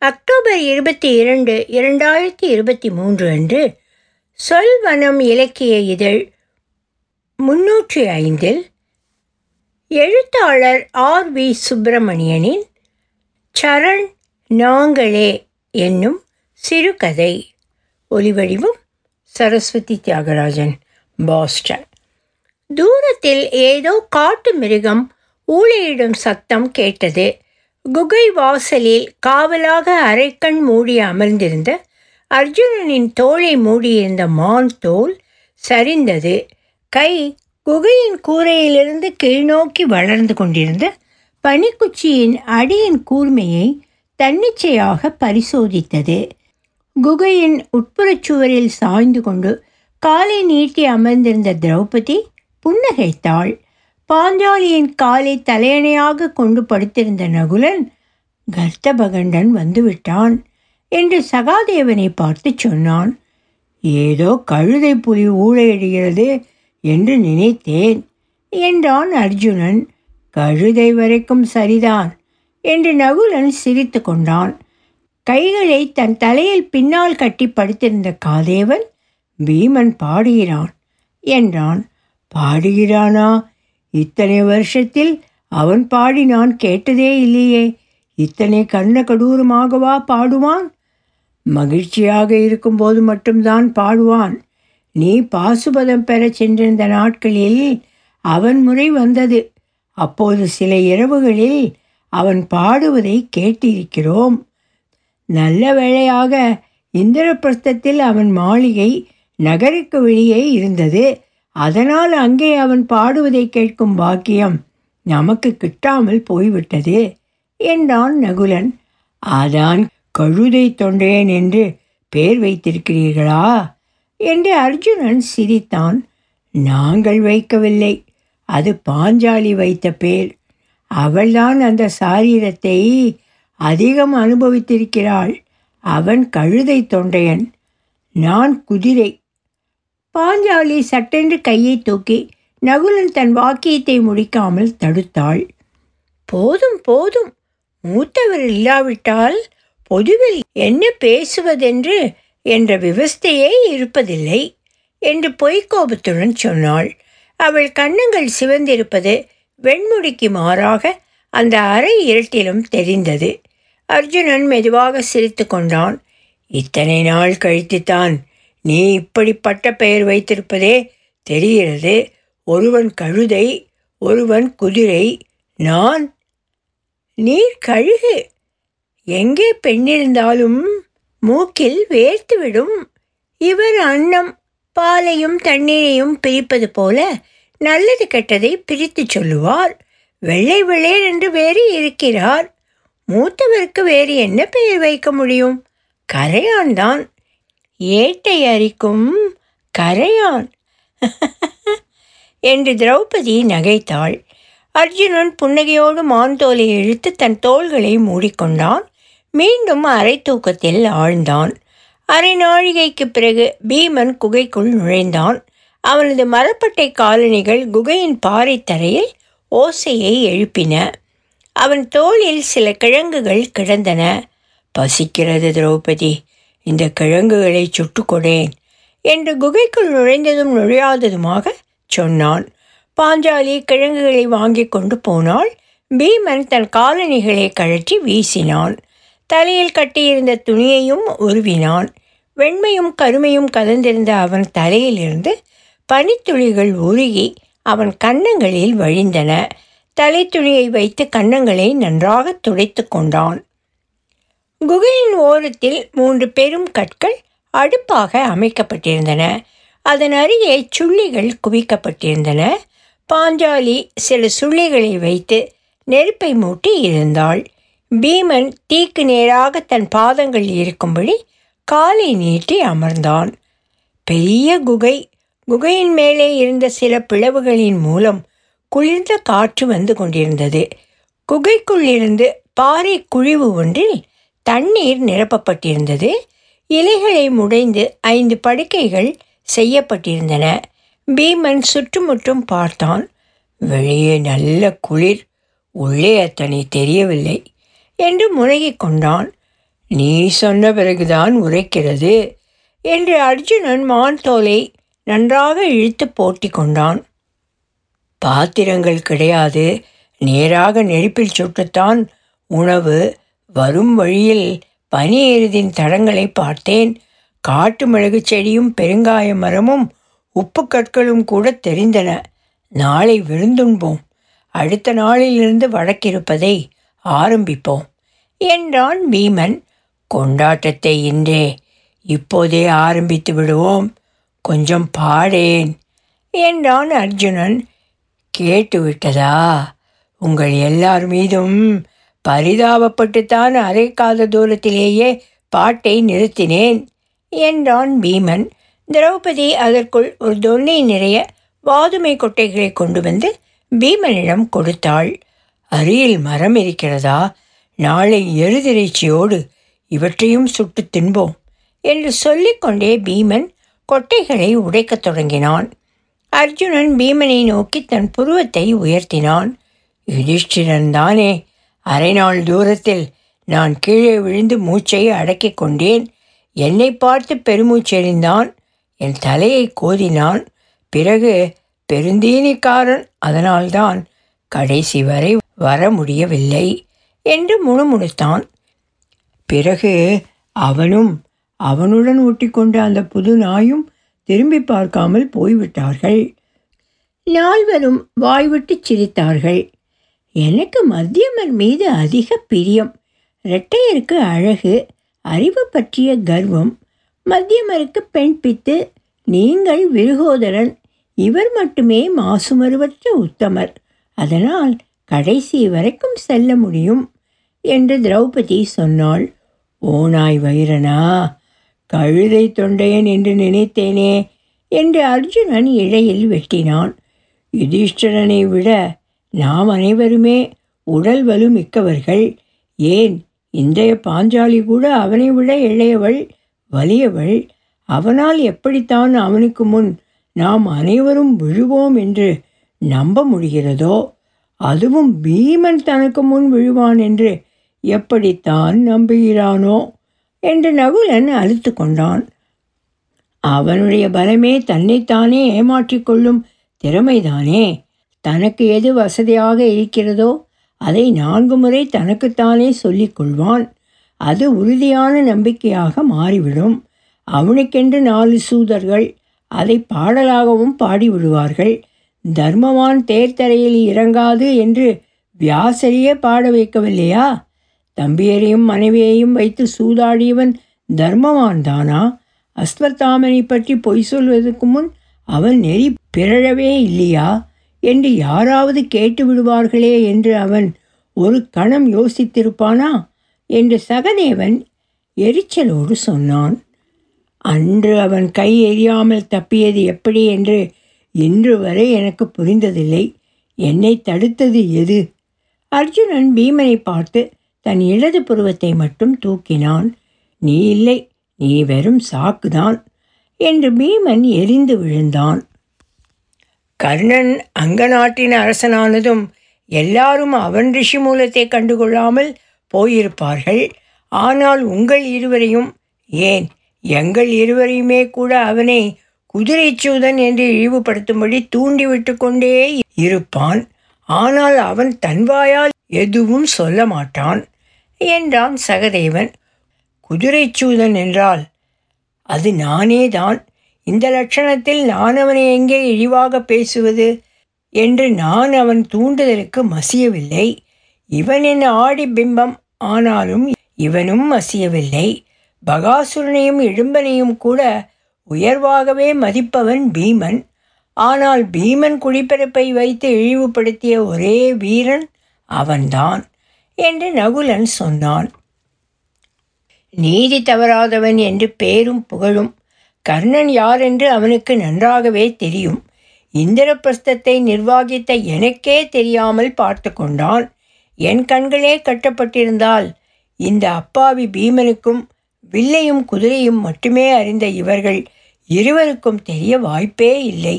October இருபத்தி இரண்டு இரண்டாயிரத்தி இருபத்தி மூன்று அன்று சொல்வனம் இலக்கிய இதழ் முன்னூற்றி ஐந்தில் எழுத்தாளர் ஆர் வி சுப்பிரமணியனின் சரண் நாங்களே என்னும் சிறுகதை. ஒலிவடிவும் சரஸ்வதி தியாகராஜன் பாஸ்டன். தூரத்தில் ஏதோ காட்டு மிருகம் ஊழையிடும் சத்தம் கேட்டது. குகை வாசலில் காவலாக அரைக்கண் மூடி அமர்ந்திருந்த அர்ஜுனனின் தோளை மூடியிருந்த மான் தோல் சரிந்தது. கை குகையின் கூரையிலிருந்து கீழ்நோக்கி வளர்ந்து கொண்டிருந்த பனிக்குச்சியின் அடியின் கூர்மையை தன்னிச்சையாக பரிசோதித்தது. குகையின் உட்புறச் சுவரில் சாய்ந்து கொண்டு காலை நீட்டி அமர்ந்திருந்த திரௌபதி புன்னகைத்தாள். பாஞ்சாலியின் காலை தலையணையாக கொண்டு படுத்திருந்த நகுலன் கர்த்தபகண்டன் வந்துவிட்டான் என்று சகாதேவனை பார்த்து சொன்னான். ஏதோ கழுதை புலி ஊழையிடுகிறது என்று நினைத்தேன் என்றான் அர்ஜுனன். கழுதை வரைக்கும் சரிதான் என்று நகுலன் சிரித்து கொண்டான். கைகளை தன் தலையில் பின்னால் கட்டி படுத்திருந்த காதேவன் பீமன் பாடுகிறான் என்றான். பாடுகிறானா? இத்தனை வருஷத்தில் அவன் பாடி நான் கேட்டதே இல்லையே. இத்தனை கண்ண கடூரமாகவா பாடுவான்? மகிழ்ச்சியாக இருக்கும்போது மட்டும்தான் பாடுவான். நீ பாசுபதம் பெறச் சென்றிருந்த நாட்களில் அவன் முறை வந்தது. அப்போது சில இரவுகளில் அவன் பாடுவதை கேட்டிருக்கிறோம். நல்ல வேளையாக இந்திரபிரஸ்தத்தில் அவன் மாளிகை நகருக்கு வெளியே இருந்தது. அதனால் அங்கே அவன் பாடுவதை கேட்கும் பாக்கியம் நமக்கு கிட்டாமல் போய்விட்டது என்றான் நகுலன். அதான் கழுதை தொண்டையன் என்று பேர் வைத்திருக்கிறீர்களா? என்று அர்ஜுனன் சிரித்தான். நாங்கள் வைக்கவில்லை. அது பாஞ்சாலி வைத்த பேர். அவள்தான் அந்த சாரீரத்தை அதிகம் அனுபவித்திருக்கிறாள். அவன் கழுதை தொண்டையன். நான் குதிரை. பாஞ்சாலி சட்டென்று கையை தூக்கி நகுலன் தன் வாக்கியத்தை முடிக்காமல் தடுத்தாள். போதும் போதும். மூத்தவர் இல்லாவிட்டால் பொதுவில் என்ன பேசுவதென்று என்ற விவஸ்தையே இருப்பதில்லை என்று பொய்க்கோபத்துடன் சொன்னாள். அவள் கண்ணங்கள் சிவந்திருப்பது வெண்முடிக்கு மாறாக அந்த அறை இருட்டிலும் தெரிந்தது. அர்ஜுனன் மெதுவாக சிரித்து கொண்டான். இத்தனை நாள் கழித்துத்தான் நீ இப்படிப்பட்ட பெயர் வைத்திருப்பதே தெரிகிறது. ஒருவன் கழுதை ஒருவன் குதிரை. நான்? நீர் கழுகு. எங்கே பெண்ணிருந்தாலும் மூக்கில் வேர்த்துவிடும். இவர் அன்னம் பாலையும் தண்ணீரையும் பிரிப்பது போல நல்லது கெட்டதை பிரித்து சொல்லுவார். வெள்ளை வெள்ளையர் என்று வேறு இருக்கிறார். மூத்தவருக்கு வேறு என்ன பெயர் வைக்க முடியும்? கரையான்தான். ஏட்டை அரிக்கும் கரையான். என்று திரௌபதி நகைத்தாள். அர்ஜுனன் புன்னகையோடு மான்தோலை இழுத்து தன் தோள்களை மூடிக்கொண்டான். மீண்டும் அரை தூக்கத்தில் ஆழ்ந்தான். அரை நாழிகைக்கு பிறகு பீமன் குகைக்குள் நுழைந்தான். அவனது மரப்பட்டை காலணிகள் குகையின் பாறைத்தரையில் ஓசையை எழுப்பின. அவன் தோளில் சில கிழங்குகள் கிடந்தன. பசிக்கிறது திரௌபதி. இந்த கிழங்குகளை சுட்டுக்கொடேன் என்று குகைக்குள் நுழைந்ததும் நுழையாததுமாக சொன்னான். பாஞ்சாலி கிழங்குகளை வாங்கி கொண்டு போனால் பீமன் தன் காலணிகளை கழற்றி வீசினான். தலையில் கட்டியிருந்த துணியையும் உருவினான். வெண்மையும் கருமையும் கலந்திருந்த அவன் தலையிலிருந்து பனித்துளிகள் உருகி அவன் கன்னங்களில் வழிந்தன. தலைத்துணியை வைத்து கன்னங்களை நன்றாக துடைத்து கொண்டான். குகையின் ஓரத்தில் மூன்று பெரும் கற்கள் அடுப்பாக அமைக்கப்பட்டிருந்தன. அதன் அருகே சுள்ளிகள் குவிக்கப்பட்டிருந்தன. பாஞ்சாலி சில சுள்ளிகளை வைத்து நெருப்பை மூட்டி இருந்தாள். பீமன் தீக்கு நேராக தன் பாதங்கள் இருக்கும்படி காலை நீட்டி அமர்ந்தான். பெரிய குகை. குகையின் மேலே இருந்த சில பிளவுகளின் மூலம் குளிர்ந்த காற்று வந்து கொண்டிருந்தது. குகைக்குள்ளிருந்து பாறை குழிவு ஒன்றில் தண்ணீர் நிரப்பப்பட்டிருந்தது. இலைகளை முடைந்து ஐந்து படுக்கைகள் செய்யப்பட்டிருந்தன. பீமன் சுற்றுமுற்றும் பார்த்தான். வெளியே நல்ல குளிர். உள்ளே அத்தனை தெரியவில்லை என்று முறையிக் கொண்டான். நீ சொன்ன பிறகுதான் உரைக்கிறது என்று அர்ஜுனன் மான் தோலை நன்றாக இழுத்து போட்டி கொண்டான். பாத்திரங்கள் கிடையாது. நேராக நெருப்பில் சுட்டுத்தான் உணவு. வரும் வழியில் பனி எருதின் தடங்களை பார்த்தேன். காட்டு மிளகு செடியும் பெருங்காய மரமும் உப்பு கற்களும் கூட தெரிந்தன. நாளை விருந்துண்போம். அடுத்த நாளிலிருந்து வழக்கிருப்பதை ஆரம்பிப்போம். என்றான் பீமன். கொண்டாட்டத்தை இன்றே. இப்போதே ஆரம்பித்து விடுவோம். கொஞ்சம் பாடேன் என்றான் அர்ஜுனன். கேட்டுவிட்டதா? உங்கள் எல்லார் மீதும் பரிதாபப்பட்டுத்தான் அரைக்காத தூரத்திலேயே பாட்டை நிறுத்தினேன் என்றான் பீமன். திரௌபதி அதற்குள் ஒரு தொன்னை நிறைய வாதுமை கொட்டைகளை கொண்டு வந்து பீமனிடம் கொடுத்தாள். அருகில் மரம் இருக்கிறதா? நாளை எருதிரைச்சியோடு இவற்றையும் சுட்டு தின்போம் என்று சொல்லிக்கொண்டே பீமன் கொட்டைகளை உடைக்கத் தொடங்கினான். அர்ஜுனன் பீமனை நோக்கி தன் புருவத்தை உயர்த்தினான். யுதிஷ்டிரன் தானே அரை நாள் தூரத்தில் நான் கீழே விழுந்து மூச்சை அடக்கிக் கொண்டேன். என்னை பார்த்து பெருமூச்செறிந்தான். என் தலையை கோதினான். பிறகு பெருந்தீனிக்காரன் அதனால்தான் கடைசி வரை வர முடியவில்லை என்று முணுமுணுத்தான். பிறகு அவனும் அவனுடன் ஒட்டிக்கொண்ட அந்த புது நாயும் திரும்பி பார்க்காமல் போய்விட்டார்கள். நால்வரும் வாய்விட்டு சிரித்தார்கள். எனக்கு மத்தியமர் மீது அதிக பிரியம். ரெட்டையருக்கு அழகு அறிவு பற்றிய கர்வம். மத்தியமருக்கு பெண் பித்து நீங்கள் விருகோதரன். இவர் மட்டுமே மாசுமருவற்ற உத்தமர். அதனால் கடைசி வரைக்கும் செல்ல முடியும் என்று திரௌபதி சொன்னாள். ஓனாய் வைரனா கழுதை தொண்டையன் என்று நினைத்தேனே என்று அர்ஜுனன் இழையில் வெட்டினான். யுதிஷ்டரனை விட நாம் அனைவருமே உடல் வலு மிக்கவர்கள் ஏன்? இன்றைய பாஞ்சாலி கூட அவனை விட இளையவள் வலியவள். அவனால் எப்படித்தான் அவனுக்கு முன் நாம் அனைவரும் விழுவோம் என்று நம்ப முடிகிறதோ அதுவும் பீமன் தனக்கு முன் விழுவான் என்று எப்படித்தான் நம்புகிறானோ என்று நகுலன் அழுத்து கொண்டான். அவனுடைய பலமே தன்னைத்தானே ஏமாற்றிக்கொள்ளும் திறமைதானே? தனக்கு எது வசதியாக இருக்கிறதோ அதை நான்கு முறை தனக்குத்தானே சொல்லிக்கொள்வான். அது உறுதியான நம்பிக்கையாக மாறிவிடும். அவனுக்கென்று நாலு சூதர்கள் அதை பாடலாகவும் பாடிவிடுவார்கள். தர்மவான் தேர்தரையில் இறங்காது என்று வியாசரியே பாட வைக்கவில்லையா? தம்பியரையும் மனைவியையும் வைத்து சூதாடியவன் தர்மவான் தானா? அஸ்வத்தாமனை பற்றி பொய் சொல்வதற்கு முன் அவன் நெறி பிறழவே இல்லையா? என்று யாராவது கேட்டு விடுவார்களே என்று அவன் ஒரு கணம் யோசித்திருப்பானா? என்று சகதேவன் எரிச்சலோடு சொன்னான். அன்று அவன் கை எறியாமல் தப்பியது எப்படி என்று இன்று வரை எனக்கு புரிந்ததில்லை. என்னை தடுத்தது எது? அர்ஜுனன் பீமனை பார்த்து தன் இடது புருவத்தை மட்டும் தூக்கினான். நீ இல்லை நீ வெறும் சாக்குதான் என்று பீமன் எரிந்து விழுந்தான். கர்ணன் அங்க நாட்டின் அரசனானதும் எல்லாரும் அவன் ரிஷி மூலத்தை கண்டுகொள்ளாமல் போயிருப்பார்கள். ஆனால் உங்கள் இருவரையும் ஏன் எங்கள் இருவரையுமே கூட அவனை குதிரைச்சூதன் என்று இழிவுபடுத்தும்படி தூண்டிவிட்டு கொண்டே இருப்பான். ஆனால் அவன் தன்வாயால் எதுவும் சொல்ல மாட்டான். என்றான் சகதேவன். குதிரைச்சூதன் என்றால் அது நானே தான் இந்த லட்சணத்தில் நான் அவனை எங்கே இழிவாக பேசுவது? என்று நான் அவன் தூண்டுதலுக்கு மசியவில்லை. இவன் என் ஆடி பிம்பம். ஆனாலும் இவனும் மசியவில்லை. பகாசுரனையும் இடும்பனையும் கூட உயர்வாகவே மதிப்பவன் பீமன். ஆனால் பீமன் குடிப்பிறப்பை வைத்து இழிவுபடுத்திய ஒரே வீரன் அவன்தான் என்று நகுலன் சொன்னான். நீதி தவறாதவன் என்று பேரும் புகழும் கர்ணன் யார் என்று அவனுக்கு நன்றாகவே தெரியும். இந்திரபிரஸ்தத்தை நிர்வாகித்த எனக்கே தெரியாமல் பார்த்து கொண்டான். என் கண்களே கட்டப்பட்டிருந்தால் இந்த அப்பாவி பீமனுக்கும் வில்லையும் குதிரையும் மட்டுமே அறிந்த இவர்கள் இருவருக்கும் தெரிய வாய்ப்பே இல்லை.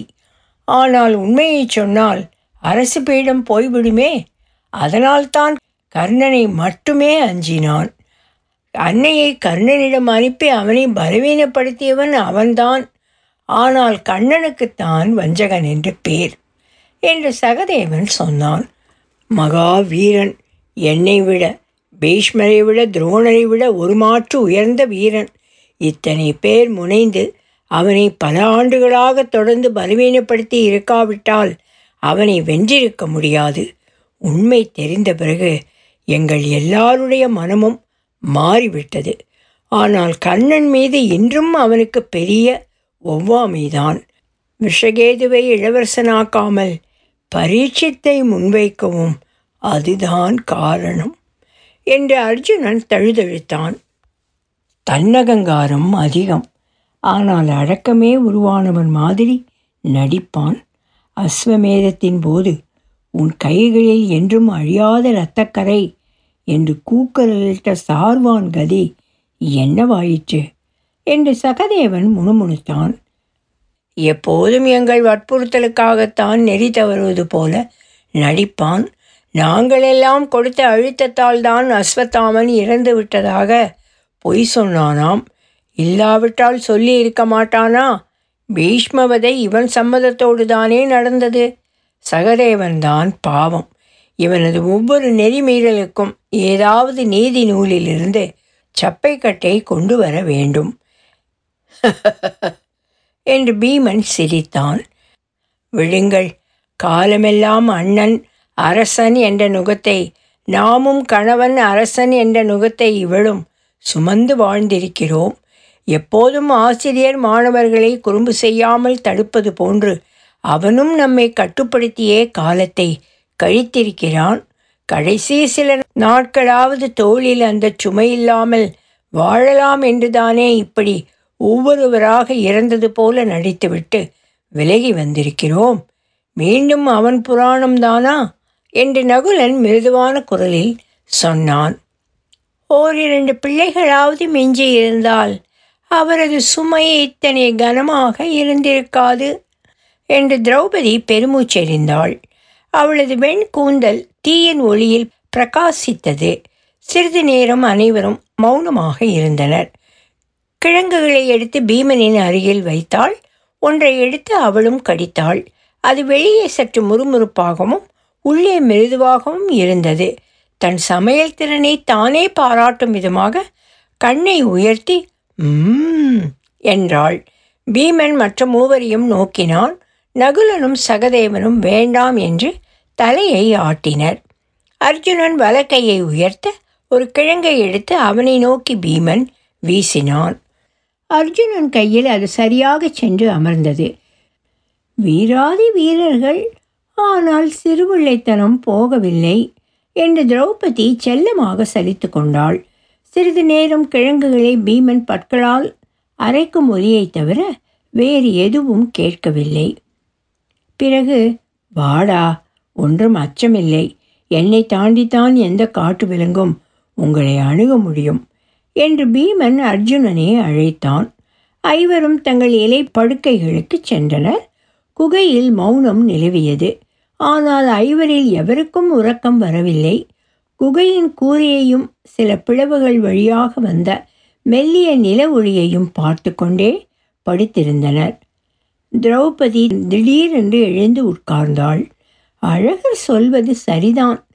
ஆனால் உண்மையை சொன்னால் அரசு பீடம் போய்விடுமே. அதனால்தான் கர்ணனை மட்டுமே அஞ்சினான். அன்னையை கர்ணனிடம் அனுப்பி அவனை பலவீனப்படுத்தியவன் அவன்தான். ஆனால் கண்ணனுக்குத்தான் வஞ்சகன் என்று பேர் என்று சகதேவன் சொன்னான். மகாவீரன் என்னை விட பீஷ்மரை விட துரோணரை விட ஒரு மாற்று உயர்ந்த வீரன். இத்தனை பேர் முனைந்து அவனை பல ஆண்டுகளாக தொடர்ந்து பலவீனப்படுத்தி இருக்காவிட்டால் அவனை வென்றிருக்க முடியாது. உண்மை தெரிந்த பிறகு எங்கள் எல்லாருடைய மனமும் மாறிவிட்டது. ஆனால் கண்ணன் மீது இன்றும் அவனுக்கு பெரிய ஒவ்வாமைதான் விஷகேதுவை இளவரசனாக்காமல் பரீட்சித்தை முன்வைக்கவும் அதுதான் காரணம் என்று அர்ஜுனன் தழுதழுத்தான். தன்னகங்காரம் அதிகம். ஆனால் அடக்கமே உருவானவன் மாதிரி நடிப்பான். அஸ்வமேதத்தின் போது உன் கைகளில் என்றும் அழியாத இரத்தக்கரை என்று கூக்கலிட்ட சார்வான் கதி என்னவாயிற்று? என்று சகதேவன் முணுமுணுத்தான். எப்போதும் எங்கள் வற்புறுத்தலுக்காகத்தான் நெறி தவறுவது போல நடிப்பான். நாங்களெல்லாம் கொடுத்த அழுத்தத்தால் தான் அஸ்வத்தாமன் இறந்து விட்டதாக பொய் சொன்னானாம். இல்லாவிட்டால் சொல்லி இருக்க மாட்டானா? பீஷ்மவதை இவன் சம்மதத்தோடு தானே நடந்தது? சகதேவன்தான் பாவம். இவனது ஒவ்வொரு நெறிமீறலுக்கும் ஏதாவது நீதி நூலிலிருந்து சப்பைக்கட்டை கொண்டு வர வேண்டும். என்று பீமன் சிரித்தான். விடுங்கள் காலமெல்லாம் அண்ணன் அரசன் என்ற நுகத்தை நாமும் கணவன் அரசன் என்ற நுகத்தை இவளும் சுமந்து வாழ்ந்திருக்கிறோம். எப்போதும் ஆசிரியர் மாணவர்களை குறும்பு செய்யாமல் தடுப்பது போன்று அவனும் நம்மை கட்டுப்படுத்தியே காலத்தை கழித்திருக்கிறான். கடைசி சில நாட்களாவது தோளில் அந்த சுமையில்லாமல் வாழலாம் என்றுதானே இப்படி ஒவ்வொருவராக இறந்தது போல நடித்துவிட்டு விலகி வந்திருக்கிறோம். மீண்டும் அவன் புராணம்தானா என்று நகுலன் மிருதுவான குரலில் சொன்னான். ஓரிரண்டு பிள்ளைகளாவது மிஞ்சி இருந்தால் அவரது சுமை இத்தனை கனமாக இருந்திருக்காது? என்று திரௌபதி பெருமூச்செறிந்தாள். அவளது வெண் கூந்தல் தீயின் ஒளியில் பிரகாசித்தது. சிறிது நேரம் அனைவரும் மௌனமாக இருந்தனர். கிழங்குகளை எடுத்து பீமனின் அருகில் வைத்தாள். ஒன்றை எடுத்து அவளும் கடித்தாள். அது வெளியே சற்று முறுமுறுப்பாகவும் உள்ளே மிருதுவாகவும் இருந்தது. தன் சமையல் திறனை தானே பாராட்டும் விதமாக கண்ணை உயர்த்தி ம் என்றாள். பீமன் மற்ற மூவரையும் நோக்கினான். நகுலனும் சகதேவனும் வேண்டாம் என்று தலையை ஆட்டினர். அர்ஜுனன் வலக்கையை உயர்த்த ஒரு கிழங்கை எடுத்து அவனை நோக்கி பீமன் வீசினான். அர்ஜுனன் கையில் அது சரியாக சென்று அமர்ந்தது. வீராதி வீரர்கள் ஆனால் சிறுபிள்ளைத்தனம் போகவில்லை என்று திரௌபதி செல்லமாக சலித்து கொண்டாள். சிறிது நேரம் கிழங்குகளை பீமன் பற்களால் அரைக்கும் ஒலியை தவிர வேறு எதுவும் கேட்கவில்லை. பிறகு வாடா ஒன்றும் அச்சமில்லை. என்னை தாண்டித்தான் எந்த காட்டு விலங்கும்? உங்களை அணுக முடியும். என்று பீமன் அர்ஜுனனை அழைத்தான். ஐவரும் தங்கள் இலை படுக்கைகளுக்கு சென்றனர். குகையில் மௌனம் நிலவியது. ஆனால் ஐவரில் எவருக்கும் உறக்கம் வரவில்லை. குகையின் கூரையையும் சில பிளவுகள் வழியாக வந்த மெல்லிய நில ஒளியையும் பார்த்து கொண்டே படுத்திருந்தனர். திரௌபதி திடீரென்று எழுந்து உட்கார்ந்தாள். அழகர் சொல்வது சரிதான்.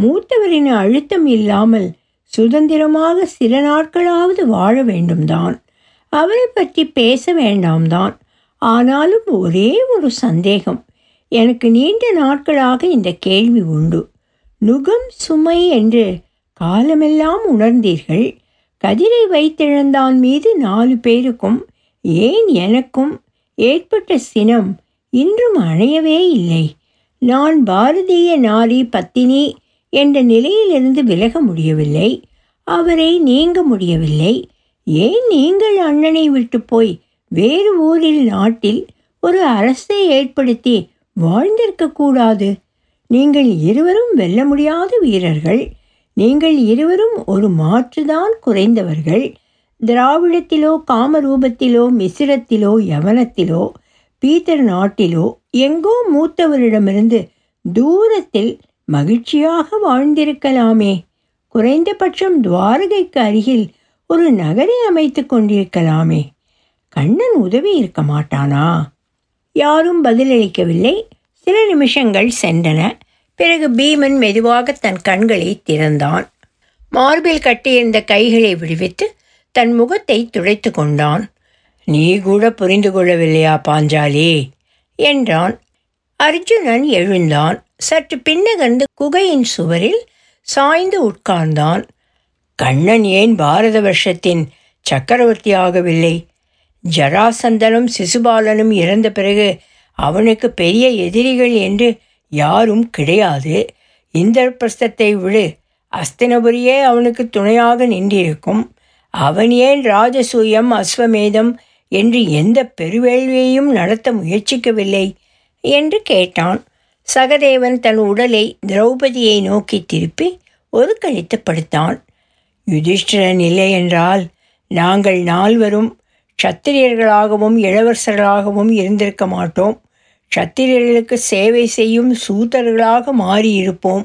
மூத்தவரின் அழுத்தம் இல்லாமல் சுதந்திரமாக சில நாட்களாவது வாழ வேண்டும்தான். அவரை பற்றி பேச வேண்டாம்தான். ஆனாலும் ஒரே ஒரு சந்தேகம். எனக்கு நீண்ட நாட்களாக இந்த கேள்வி உண்டு. நுகம் சுமை என்று காலமெல்லாம் உணர்ந்தீர்கள். கதிரை வைத்திழந்தான் மீது நாலு பேருக்கும் ஏன் எனக்கும் ஏற்பட்ட சினம் இன்றும் அணையவே இல்லை. நான் பாரதிய நாரி பத்தினி என்ற நிலையிலிருந்து விலக முடியவில்லை. அவரை நீங்க முடியவில்லை. ஏன் நீங்கள் அண்ணனை விட்டு போய் வேறு ஊரில் நாட்டில் ஒரு அரசை ஏற்படுத்தி வாழ்ந்திருக்கக்கூடாது நீங்கள் இருவரும் வெல்ல முடியாத வீரர்கள். நீங்கள் இருவரும் ஒரு மாற்றுதான் குறைந்தவர்கள். திராவிடத்திலோ காமரூபத்திலோ மிசிரத்திலோ யவனத்திலோ பீத்தர் நாட்டிலோ எங்கோ மூத்தவரிடமிருந்து தூரத்தில் மகிழ்ச்சியாக வாழ்ந்திருக்கலாமே. குறைந்தபட்சம் துவாரகைக்கு அருகில் ஒரு நகரை அமைத்து கொண்டிருக்கலாமே. கண்ணன் உதவி இருக்க மாட்டானா? யாரும் பதிலளிக்கவில்லை. சில நிமிஷங்கள் சென்றன. பிறகு பீமன் மெதுவாக தன் கண்களை திறந்தான். மார்பில் கட்டியிருந்த கைகளை விடுவித்து தன் முகத்தை துடைத்து கொண்டான். நீ கூட புரிந்து கொள்ளவில்லையா பாஞ்சாலி? என்றான். அர்ஜுனன் எழுந்தான். சற்று பின்னகர்ந்து குகையின் சுவரில் சாய்ந்து உட்கார்ந்தான். கண்ணன் ஏன் பாரத வருஷத்தின் சக்கரவர்த்தி ஆகவில்லை? ஜராசந்தனும் சிசுபாலனும் இறந்த பிறகு அவனுக்கு பெரிய எதிரிகள் என்று யாரும் கிடையாது. இந்திரபிரஸ்தத்தை விடு. அஸ்தினபுரியே அவனுக்கு துணையாக நின்றிருக்கும். அவன் ஏன் ராஜசூயம் அஸ்வமேதம் என்று எந்த பெருவேள்வியையும் நடத்த முயற்சிக்கவில்லை? என்று கேட்டான். சகதேவன் தன் உடலை திரௌபதியை நோக்கி திருப்பி ஒதுக்கழித்து படுத்தான் யுதிஷ்டிரன் இல்லை என்றால் நாங்கள் நால்வரும் சத்திரியர்களாகவும் இளவரசர்களாகவும் இருந்திருக்க மாட்டோம். சத்திரியர்களுக்கு சேவை செய்யும் சூதர்களாக மாறியிருப்போம்.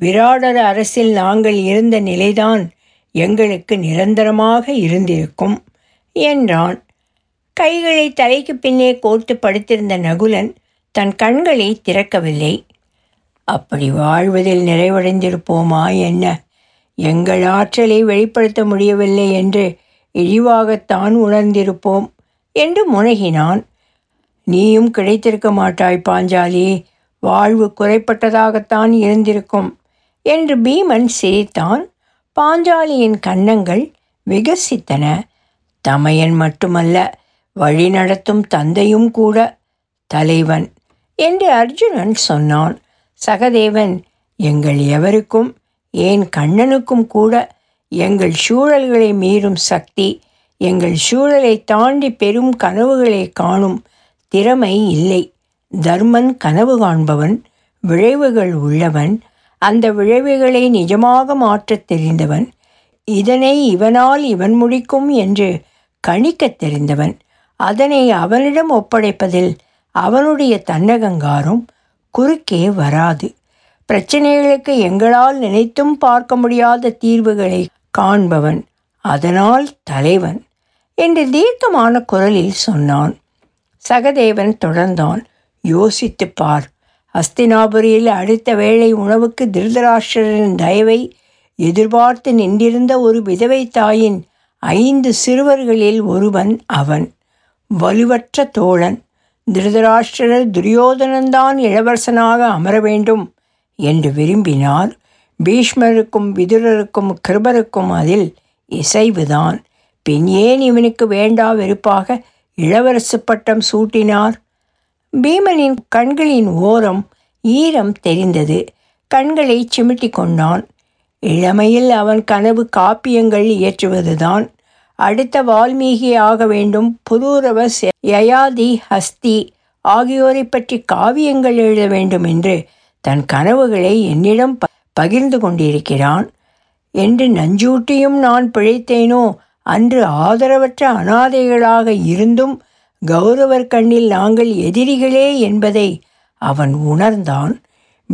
விராடர அரசில் நாங்கள் இருந்த நிலைதான் எங்களுக்கு நிரந்தரமாக இருந்திருக்கும் என்றான். கைகளை தலைக்கு பின்னே கோர்த்து படுத்திருந்த நகுலன் தன் கண்களை திறக்கவில்லை. அப்படி வாழ்வதில் நிறைவடைந்திருப்போமா என்ன? எங்கள் ஆற்றலை வெளிப்படுத்த முடியவில்லை என்று இழிவாகத்தான் உணர்ந்திருப்போம் என்று முனகினான். நீயும் கிடைத்திருக்க மாட்டாய் பாஞ்சாலி. வாழ்வு குறைப்பட்டதாகத்தான் இருந்திருக்கும் என்று பீமன் சிரித்தான். பாஞ்சாலியின் கன்னங்கள் விகசித்தன. தமையன் மட்டுமல்ல வழிநடத்தும் தந்தையும் கூட தலைவன் என்று அர்ஜுனன் சொன்னான். சகதேவன் எங்கள் எவருக்கும் ஏன் கண்ணனுக்கும் கூட எங்கள் சூழல்களை மீறும் சக்தி எங்கள் சூழலை தாண்டி பெரும் கனவுகளை காணும் திறமை இல்லை. தர்மன் கனவு காண்பவன் விளைவுகள் உள்ளவன் அந்த விளைவுகளை நிஜமாக மாற்றத் தெரிந்தவன். இதனை இவனால் இவன் முடிக்கும் என்று கணிக்கத் தெரிந்தவன். அதனை அவனிடம் ஒப்படைப்பதில் அவனுடைய தன்னகங்காரம் குறுக்கே வராது. பிரச்சனைகளுக்கு எங்களால் நினைத்தும் பார்க்க முடியாத தீர்வுகளை காண்பவன் அதனால் தலைவன் என்று தீர்க்கமான குரலில் சொன்னான். சகதேவன் தொடர்ந்தான். யோசித்து பார் அஸ்தினாபுரியில் அடுத்த வேளை உணவுக்கு திருதராஷ்டிரரின் தயவை எதிர்பார்த்து நின்றிருந்த ஒரு விதவை தாயின் ஐந்து சிறுவர்களில் ஒருவன் அவன். வலுவற்ற தோழன். திருதராஷ்டிரர் துரியோதனன்தான் இளவரசனாக அமர வேண்டும் என்று விரும்பினார். பீஷ்மருக்கும் விதுரருக்கும் கிருபருக்கும் அதில் இசைவுதான். பின் ஏன் இவனுக்கு வேண்டா வெறுப்பாக இளவரசு பட்டம் சூட்டினார்? பீமனின் கண்களின் ஓரம் ஈரம் தெரிந்தது. கண்களை சிமிட்டி கொண்டான். இளமையில் அவன் கனவு காப்பியங்கள் இயற்றுவதுதான். அடுத்த வால்மீகி ஆக வேண்டும். புரூரவஸ் யயாதி ஹஸ்தி ஆகியோரை பற்றி காவியங்கள் எழுத வேண்டும் என்று தன் கனவுகளை என்னிடம் ப பகிர்ந்து கொண்டிருக்கிறான். என்று நஞ்சூட்டியும் நான் பிழைத்தேனோ? அன்று ஆதரவற்ற அனாதைகளாக இருந்தும் கௌரவர் கண்ணில் நாங்கள் எதிரிகளே என்பதை அவன் உணர்ந்தான்.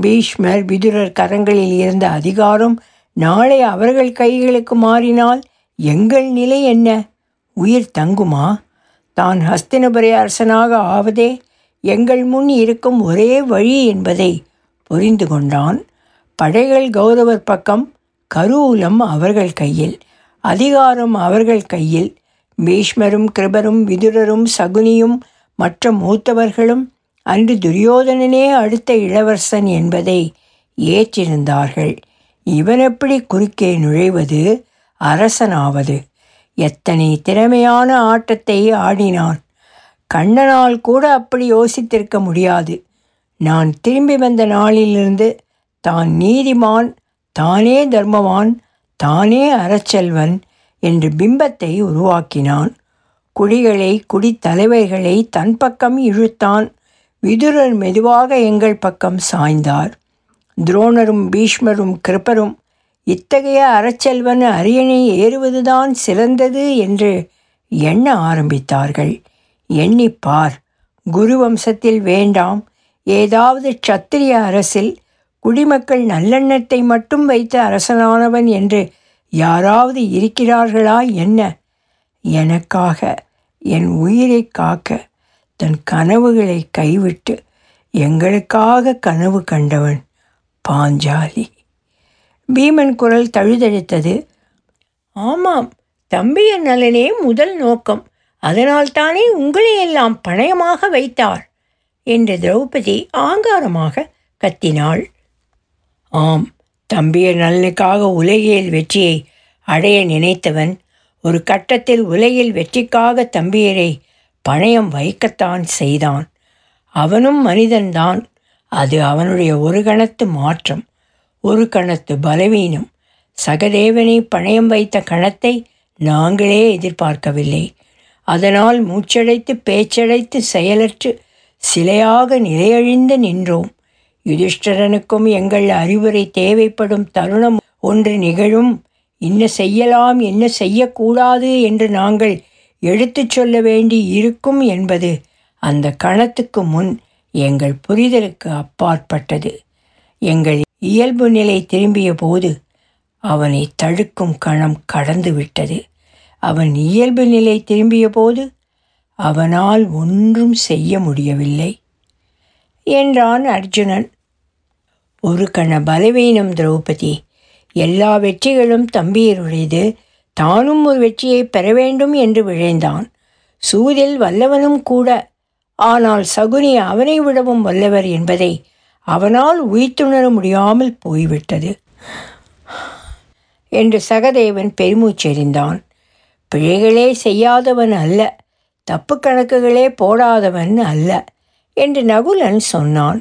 பீஷ்மர் விதுரர் கரங்களில் இருந்த அதிகாரம் நாளை அவர்கள் கைகளுக்கு மாறினால் எங்கள் நிலை என்ன? உயிர் தங்குமா? தான் ஹஸ்தினபுரி அரசனாக ஆவதே எங்கள் முன் இருக்கும் ஒரே வழி என்பதை புரிந்து கொண்டான். படைகள் கௌரவர் பக்கம் கருவூலம் அவர்கள் கையில் அதிகாரம் அவர்கள் கையில் பீஷ்மரும் கிருபரும் விதுரரும் சகுனியும் மற்ற மூத்தவர்களும் அன்று துரியோதனனே அடுத்த இளவரசன் என்பதை ஏற்றிருந்தார்கள். இவன் எப்படி குறுக்கே நுழைவது? அரசனாவது. எத்தனை திறமையான ஆட்டத்தை ஆடினான். கண்ணனால் கூட அப்படி யோசித்திருக்க முடியாது. நான் திரும்பி வந்த நாளிலிருந்து தான் நீதிமான் தானே தர்மவான் தானே அறச்செல்வன் என்று பிம்பத்தை உருவாக்கினான். குடிகளை குடித்தலைவர்களை தன் பக்கம் இழுத்தான். விதுரர் மெதுவாக எங்கள் பக்கம் சாய்ந்தார். துரோணரும் பீஷ்மரும் கிருப்பரும் இத்தகைய அறச்செல்வன் அரியணை ஏறுவதுதான் சிறந்தது என்று எண்ண ஆரம்பித்தார்கள். எண்ணிப்பார் குரு வம்சத்தில் வேண்டாம். ஏதாவது சத்திரிய அரசில் குடிமக்கள் நல்லெண்ணத்தை மட்டும் வைத்த அரசனானவன் என்று யாராவது இருக்கிறார்களா என்ன? எனக்காக என் உயிரை காக்க தன் கனவுகளை கைவிட்டு எங்களுக்காக கனவு கண்டவன் பாஞ்சாலி. பீமன் குரல் தழுதழுத்தது. ஆமாம் தம்பியின் நலனே முதல் நோக்கம். அதனால்தானே உங்களையெல்லாம் பணயமாக வைத்தார் என்று திரௌபதி ஆங்காரமாக கத்தினாள். ஆம் தம்பியர் நலனுக்காக உலகியல் வெற்றியை அடைய நினைத்தவன் ஒரு கட்டத்தில் உலகில் வெற்றிக்காக தம்பியரை பணயம் வைக்கத்தான் செய்தான். அவனும் மனிதன்தான். அது அவனுடைய ஒரு கணத்து மாற்றம் ஒரு கணத்து பலவீனம். சகதேவனை பணயம் வைத்த கணத்தை நாங்களே எதிர்பார்க்கவில்லை. அதனால் மூச்சடைத்து பேச்சடைத்து செயலற்று சிலையாக நிலையழிந்து நின்றோம். யுதிஷ்டரனுக்கும் எங்கள் அறிவுரை தேவைப்படும் தருணம் ஒன்று நிகழும். என்ன செய்யலாம் என்ன செய்யக்கூடாது என்று நாங்கள் எடுத்துச் சொல்ல வேண்டி இருக்கும் என்பது அந்த கணத்துக்கு முன் எங்கள் புரிதலுக்கு அப்பாற்பட்டது. எங்கள் இயல்பு நிலை திரும்பிய போது அவனை தடுக்கும் கணம் கடந்து விட்டது அவன் இயல்பு நிலை திரும்பிய போது அவனால் ஒன்றும் செய்ய முடியவில்லை. என்றான் அர்ஜுனன். ஒரு கண பலவீனம் திரௌபதி. எல்லா வெற்றிகளும் தம்பியருடையது. தானும் ஒரு வெற்றியை பெற வேண்டும் என்று விழைந்தான். சூதில் வல்லவனும் கூட. ஆனால் சகுனி அவனை விடவும் வல்லவர் என்பதை அவனால் உயிர்த்துணர முடியாமல் போய்விட்டது. என்று சகதேவன் பெருமூச்செறிந்தான் பிழைகளே செய்யாதவன் அல்ல. தப்பு கணக்குகளே போடாதவன் அல்ல. என்று நகுலன் சொன்னான்.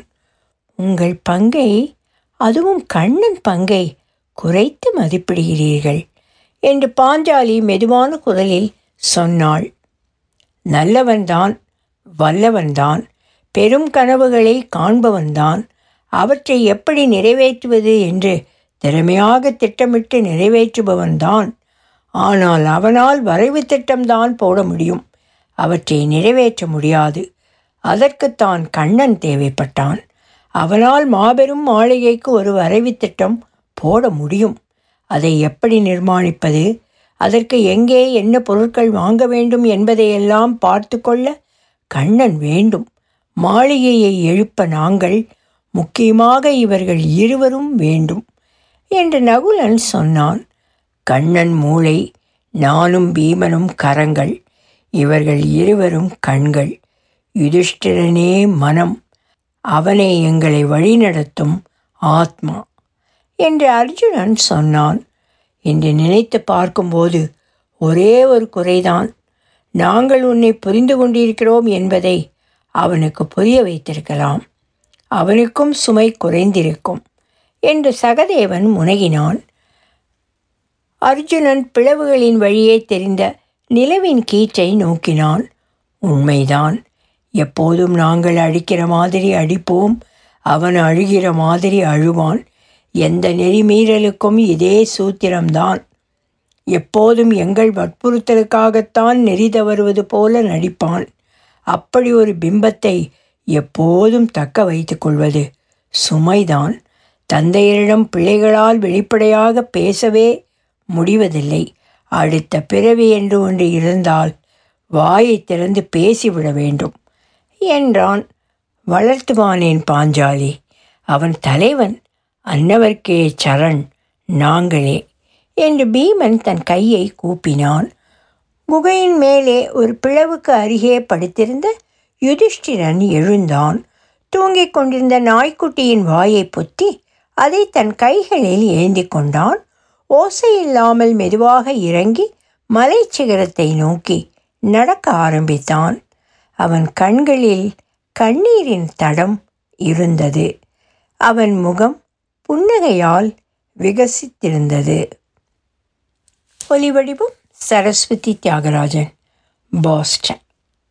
உங்கள் பங்கை அதுவும் கண்ணன் பங்கை குறைத்து மதிப்பிடுகிறீர்கள் என்று பாஞ்சாலி மெதுவான குரலில் சொன்னாள். நல்லவன்தான் வல்லவன்தான் பெரும் கனவுகளை காண்பவன்தான் அவற்றை எப்படி நிறைவேற்றுவது என்று திறமையாக திட்டமிட்டு நிறைவேற்றுபவன்தான். ஆனால் அவனால் வரைவு திட்டம்தான் போட முடியும் அவற்றை நிறைவேற்ற முடியாது. அதற்குத்தான் கண்ணன் தேவைப்பட்டான். அவனால் மாபெரும் மாளிகைக்கு ஒரு வரைவு திட்டம் போட முடியும். அதை எப்படி நிர்மாணிப்பது? அதற்கு எங்கே என்ன பொருட்கள் வாங்க வேண்டும் என்பதையெல்லாம் பார்த்து கொள்ள கண்ணன் வேண்டும். மாளிகையை எழுப்ப நாங்கள் முக்கியமாக இவர்கள் இருவரும் வேண்டும் என்று நகுலன் சொன்னான். கண்ணன் மூளை நானும் பீமனும் கரங்கள் இவர்கள் இருவரும் கண்கள். யுதிஷ்டிரனே மனம் அவனே எங்களை வழிநடத்தும் ஆத்மா என்று அர்ஜுனன் சொன்னான். என்று நினைத்து பார்க்கும்போது ஒரே ஒரு குறைதான். நாங்கள் உன்னை புரிந்து கொண்டிருக்கிறோம் என்பதை அவனுக்கு புரிய வைத்திருக்கலாம். அவனுக்கும் சுமை குறைந்திருக்கும் என்று சகதேவன் முனகினான். அர்ஜுனன் பிளவுகளின் வழியே தெரிந்த நிலவின் கீற்றை நோக்கினான். உண்மைதான். எப்போதும் நாங்கள் அழிக்கிற மாதிரி அடிப்போம் அவன் அழுகிற மாதிரி அழுவான். எந்த நெறிமீறலுக்கும் இதே சூத்திரம்தான். எப்போதும் எங்கள் வற்புறுத்தலுக்காகத்தான் நெறி தவறுவது போல நடிப்பான். அப்படி ஒரு பிம்பத்தை எப்போதும் தக்க வைத்து கொள்வது சுமைதான். தந்தையரிடம் பிள்ளைகளால் வெளிப்படையாக பேசவே முடிவதில்லை. அடுத்த பிறவி என்று ஒன்று இருந்தால் வாயை திறந்து பேசிவிட வேண்டும். என்றான். வளர்த்துவானேன் பாஞ்சாலி. அவன் தலைவன் அன்னவர்க்கே சரண் நாங்களே என்று பீமன் தன் கையை கூப்பினான். குகையின் மேலே ஒரு பிளவுக்கு அருகே படுத்திருந்த யுதிஷ்டிரன் எழுந்தான். தூங்கிக் கொண்டிருந்த நாய்க்குட்டியின் வாயை பொத்தி அதை தன் கைகளில் ஏந்தி கொண்டான். ஓசையில்லாமல் மெதுவாக இறங்கி மலை சிகரத்தை நோக்கி நடக்க ஆரம்பித்தான். அவன் கண்களில் கண்ணீரின் தடம் இருந்தது. அவன் முகம் புன்னகையால் விகசித்திருந்தது. ஒலிவடிவம் சரஸ்வதி தியாகராஜன் பாஸ்டன்.